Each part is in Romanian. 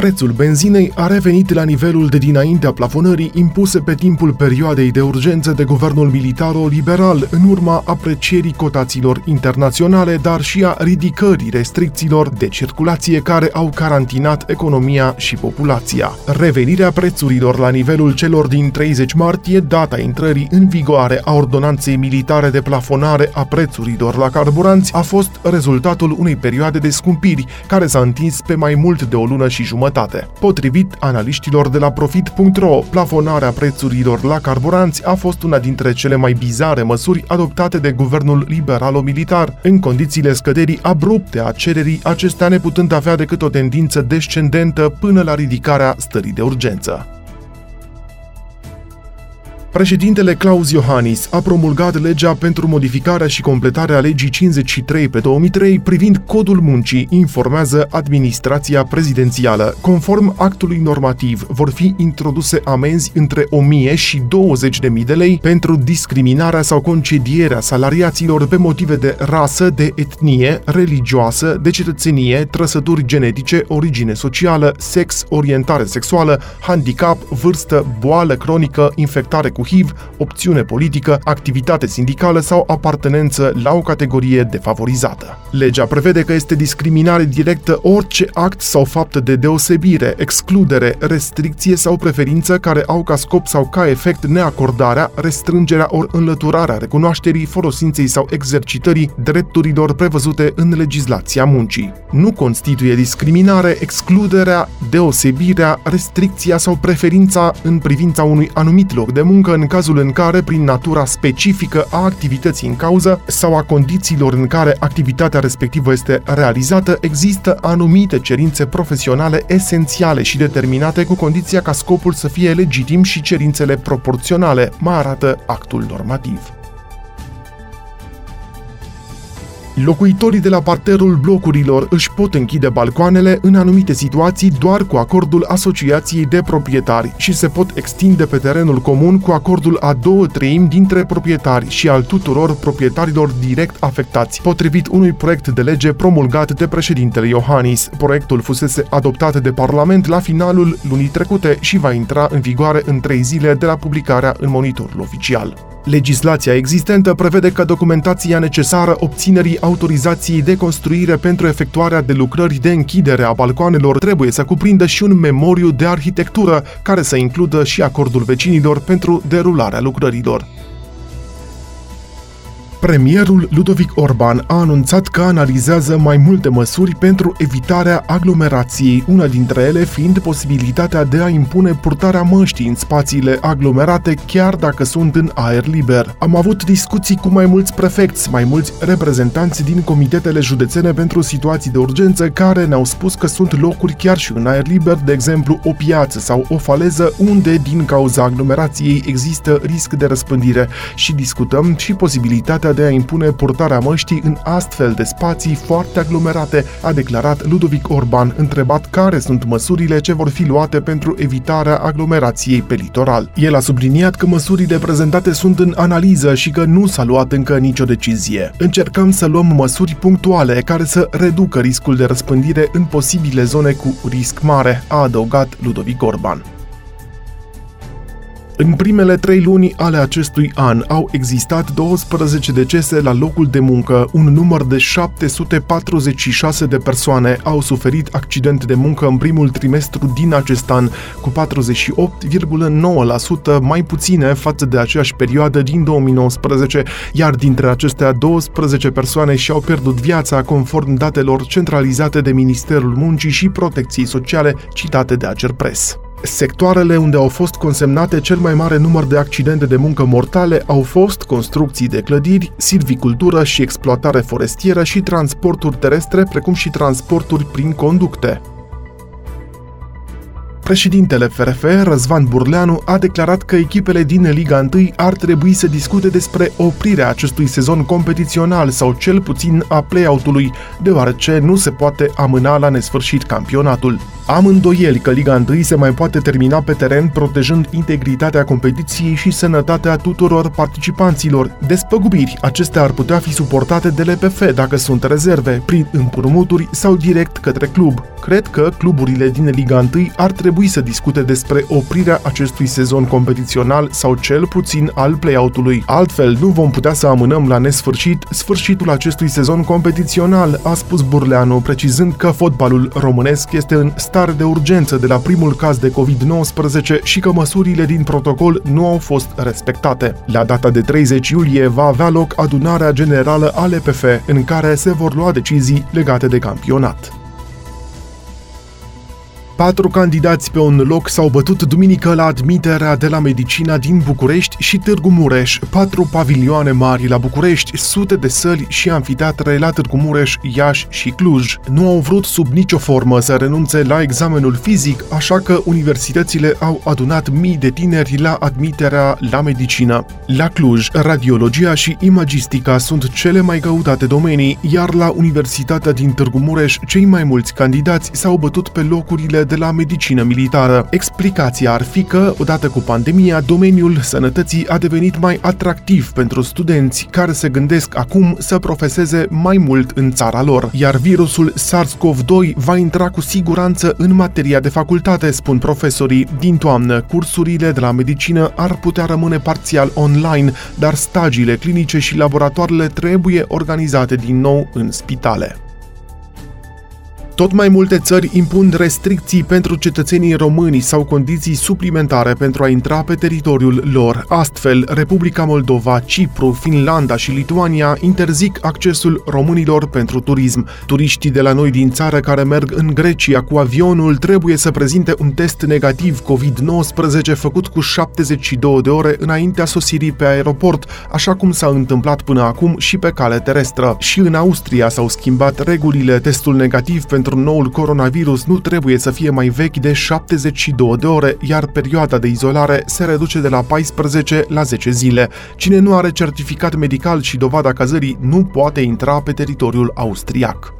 Prețul benzinei a revenit la nivelul de dinaintea plafonării impuse pe timpul perioadei de urgență de guvernul militaro-liberal în urma aprecierii cotațiilor internaționale, dar și a ridicării restricțiilor de circulație care au carantinat economia și populația. Revenirea prețurilor la nivelul celor din 30 martie, data intrării în vigoare a ordonanței militare de plafonare a prețurilor la carburanți, a fost rezultatul unei perioade de scumpiri care s-a întins pe mai mult de o lună și jumătate jumătate. Potrivit analiștilor de la Profit.ro, plafonarea prețurilor la carburanți a fost una dintre cele mai bizare măsuri adoptate de guvernul liberalo-militar, în condițiile scăderii abrupte a cererii, acestea neputând avea decât o tendință descendentă până la ridicarea stării de urgență. Președintele Claus Iohannis a promulgat legea pentru modificarea și completarea legii 53 pe 2003 privind codul muncii, informează administrația prezidențială. Conform actului normativ, vor fi introduse amenzi între 1000 și 20.000 de lei pentru discriminarea sau concedierea salariaților pe motive de rasă, de etnie, religioasă, de cetățenie, trăsături genetice, origine socială, sex, orientare sexuală, handicap, vârstă, boală cronică, infectare cu cu HIV, opțiune politică, activitate sindicală sau apartenență la o categorie defavorizată. Legea prevede că este discriminare directă orice act sau faptă de deosebire, excludere, restricție sau preferință care au ca scop sau ca efect neacordarea, restrângerea ori înlăturarea recunoașterii, folosinței sau exercitării drepturilor prevăzute în legislația muncii. Nu constituie discriminare excluderea, deosebirea, restricția sau preferința în privința unui anumit loc de muncă muncă în cazul în care, prin natura specifică a activității în cauză sau a condițiilor în care activitatea respectivă este realizată, există anumite cerințe profesionale esențiale și determinate cu condiția ca scopul să fie legitim și cerințele proporționale, mai arată actul normativ. Locuitorii de la parterul blocurilor își pot închide balcoanele în anumite situații doar cu acordul asociației de proprietari și se pot extinde pe terenul comun cu acordul a două treimi dintre proprietari și al tuturor proprietarilor direct afectați, potrivit unui proiect de lege promulgat de președintele Iohannis. Proiectul fusese adoptat de Parlament la finalul lunii trecute și va intra în vigoare în trei zile de la publicarea în monitorul oficial. Legislația existentă prevede că documentația necesară obținerii autorizației de construire pentru efectuarea de lucrări de închidere a balcoanelor trebuie să cuprindă și un memoriu de arhitectură care să includă și acordul vecinilor pentru derularea lucrărilor. Premierul Ludovic Orban a anunțat că analizează mai multe măsuri pentru evitarea aglomerației, una dintre ele fiind posibilitatea de a impune purtarea măștii în spațiile aglomerate, chiar dacă sunt în aer liber. Am avut discuții cu mai mulți prefecți, mai mulți reprezentanți din comitetele județene pentru situații de urgență care ne-au spus că sunt locuri chiar și în aer liber, de exemplu o piață sau o faleză unde din cauza aglomerației există risc de răspândire și discutăm și posibilitatea posibilitatea de a impune purtarea măștii în astfel de spații foarte aglomerate, a declarat Ludovic Orban, întrebat care sunt măsurile ce vor fi luate pentru evitarea aglomerației pe litoral. El a subliniat că măsurile prezentate sunt în analiză și că nu s-a luat încă nicio decizie. Încercăm să luăm măsuri punctuale care să reducă riscul de răspândire în posibile zone cu risc mare, a adăugat Ludovic Orban. În primele trei luni ale acestui an au existat 12 decese la locul de muncă, un număr de 746 de persoane au suferit accidente de muncă în primul trimestru din acest an, cu 48,9% mai puține față de aceeași perioadă din 2019, iar dintre acestea 12 persoane și-au pierdut viața conform datelor centralizate de Ministerul Muncii și Protecției Sociale citate de Acerpres. Sectoarele unde au fost consemnate cel mai mare număr de accidente de muncă mortale au fost construcții de clădiri, silvicultură și exploatare forestieră și transporturi terestre, precum și transporturi prin conducte. Președintele FRF, Răzvan Burleanu, a declarat că echipele din Liga 1 ar trebui să discute despre oprirea acestui sezon competițional sau cel puțin a play-out-ului, deoarece nu se poate amâna la nesfârșit campionatul. Am îndoieli că Liga 1 se mai poate termina pe teren protejând integritatea competiției și sănătatea tuturor participanților. Despăgubiri acestea ar putea fi suportate de LPF dacă sunt rezerve, prin împrumuturi sau direct către club. Cred că cluburile din Liga 1 ar trebui să discute despre oprirea acestui sezon competițional sau cel puțin al play-out-ului. Altfel, nu vom putea să amânăm la nesfârșit sfârșitul acestui sezon competițional, a spus Burleanu, precizând că fotbalul românesc este în stare de urgență de la primul caz de COVID-19 și că măsurile din protocol nu au fost respectate. La data de 30 iulie va avea loc adunarea generală a LPF, în care se vor lua decizii legate de campionat. Patru candidați pe un loc s-au bătut duminică la admiterea de la Medicina din București și Târgu Mureș, patru pavilioane mari la București, sute de săli și amfiteatre la Târgu Mureș, Iași și Cluj. Nu au vrut sub nicio formă să renunțe la examenul fizic, așa că universitățile au adunat mii de tineri la admiterea la medicină. La Cluj, radiologia și imagistica sunt cele mai căutate domenii, iar la Universitatea din Târgu Mureș, cei mai mulți candidați s-au bătut pe locurile de la medicină militară. Explicația ar fi că, odată cu pandemia, domeniul sănătății a devenit mai atractiv pentru studenți care se gândesc acum să profeseze mai mult în țara lor, iar virusul SARS-CoV-2 va intra cu siguranță în materia de facultate, spun profesorii. Din toamnă, cursurile de la medicină ar putea rămâne parțial online, dar stagiile clinice și laboratoarele trebuie organizate din nou în spitale. Tot mai multe țări impun restricții pentru cetățenii români sau condiții suplimentare pentru a intra pe teritoriul lor. Astfel, Republica Moldova, Cipru, Finlanda și Lituania interzic accesul românilor pentru turism. Turiștii de la noi din țară care merg în Grecia cu avionul trebuie să prezinte un test negativ COVID-19 făcut cu 72 de ore înaintea sosirii pe aeroport, așa cum s-a întâmplat până acum și pe cale terestră. Și în Austria s-au schimbat regulile. Testul negativ pentru pentru noul coronavirus nu trebuie să fie mai vechi de 72 de ore, iar perioada de izolare se reduce de la 14 la 10 zile. Cine nu are certificat medical și dovada cazării nu poate intra pe teritoriul austriac.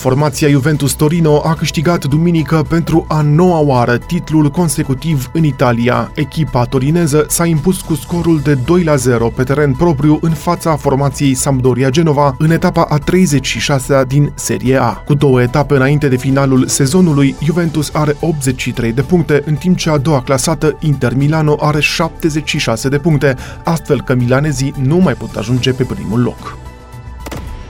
Formația Juventus Torino a câștigat duminică pentru a noua oară titlul consecutiv în Italia. Echipa torineză s-a impus cu scorul de 2 la 0 pe teren propriu în fața formației Sampdoria Genova în etapa a 36-a din Serie A. Cu două etape înainte de finalul sezonului, Juventus are 83 de puncte, în timp ce a doua clasată, Inter Milano, are 76 de puncte, astfel că milanezii nu mai pot ajunge pe primul loc.